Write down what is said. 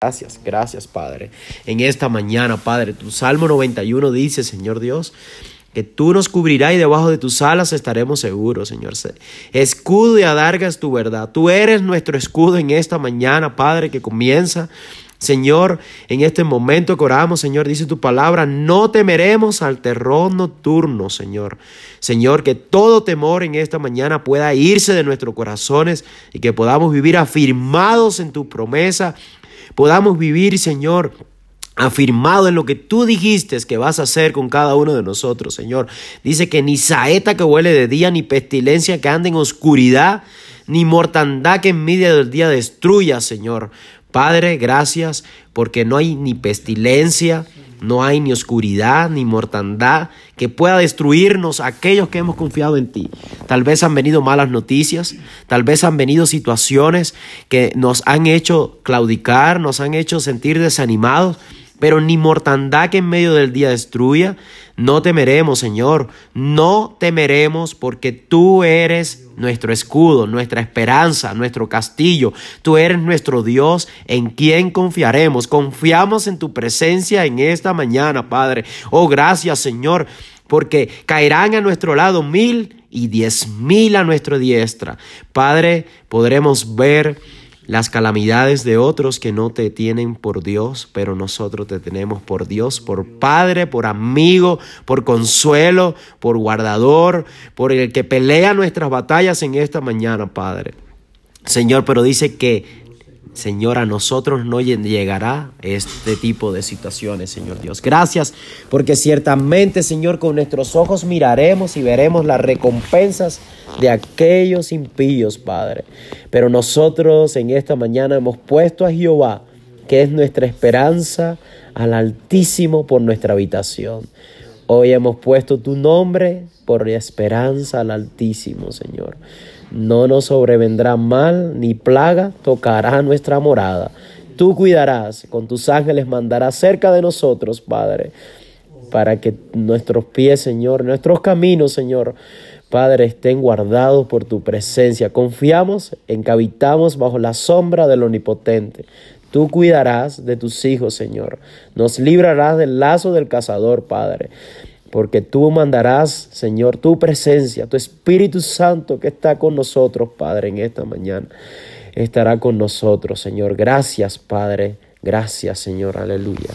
Gracias, gracias, Padre. En esta mañana, Padre, tu Salmo 91 dice, Señor Dios, que tú nos cubrirás y debajo de tus alas estaremos seguros, Señor. Escudo y adarga es tu verdad. Tú eres nuestro escudo en esta mañana, Padre, que comienza. Señor, en este momento que oramos, Señor, dice tu palabra, no temeremos al terror nocturno, Señor. Señor, que todo temor en esta mañana pueda irse de nuestros corazones y que podamos vivir afirmados en tu promesa podamos vivir, Señor, afirmado en lo que tú dijiste que vas a hacer con cada uno de nosotros, Señor. Dice que ni saeta que huele de día, ni pestilencia que ande en oscuridad, ni mortandad que en medio del día destruya, Señor. Padre, gracias porque no hay ni pestilencia, no hay ni oscuridad, ni mortandad que pueda destruirnos aquellos que hemos confiado en ti. Tal vez han venido malas noticias, tal vez han venido situaciones que nos han hecho claudicar, nos han hecho sentir desanimados, pero ni mortandad que en medio del día destruya. No temeremos, Señor, no temeremos porque tú eres nuestro escudo, nuestra esperanza, nuestro castillo. Tú eres nuestro Dios en quien confiaremos. Confiamos en tu presencia en esta mañana, Padre. Oh, gracias, Señor, porque caerán a nuestro lado mil y diez mil a nuestra diestra. Padre, podremos ver las calamidades de otros que no te tienen por Dios, pero nosotros te tenemos por Dios, por Padre, por amigo, por consuelo, por guardador, por el que pelea nuestras batallas en esta mañana, Padre. Señor, pero dice que Señor, a nosotros no llegará este tipo de situaciones, Señor Dios. Gracias, porque ciertamente, Señor, con nuestros ojos miraremos y veremos las recompensas de aquellos impíos, Padre. Pero nosotros en esta mañana hemos puesto a Jehová, que es nuestra esperanza, al Altísimo por nuestra habitación. Hoy hemos puesto tu nombre por esperanza al Altísimo, Señor. No nos sobrevendrá mal ni plaga tocará nuestra morada. Tú cuidarás, con tus ángeles mandarás cerca de nosotros, Padre, para que nuestros pies, Señor, nuestros caminos, Señor, Padre, estén guardados por tu presencia. Confiamos en que habitamos bajo la sombra del Omnipotente. Tú cuidarás de tus hijos, Señor. Nos librarás del lazo del cazador, Padre porque tú mandarás, Señor, tu presencia, tu Espíritu Santo que está con nosotros, Padre, en esta mañana. Estará con nosotros, Señor. Gracias, Padre. Gracias, Señor. Aleluya.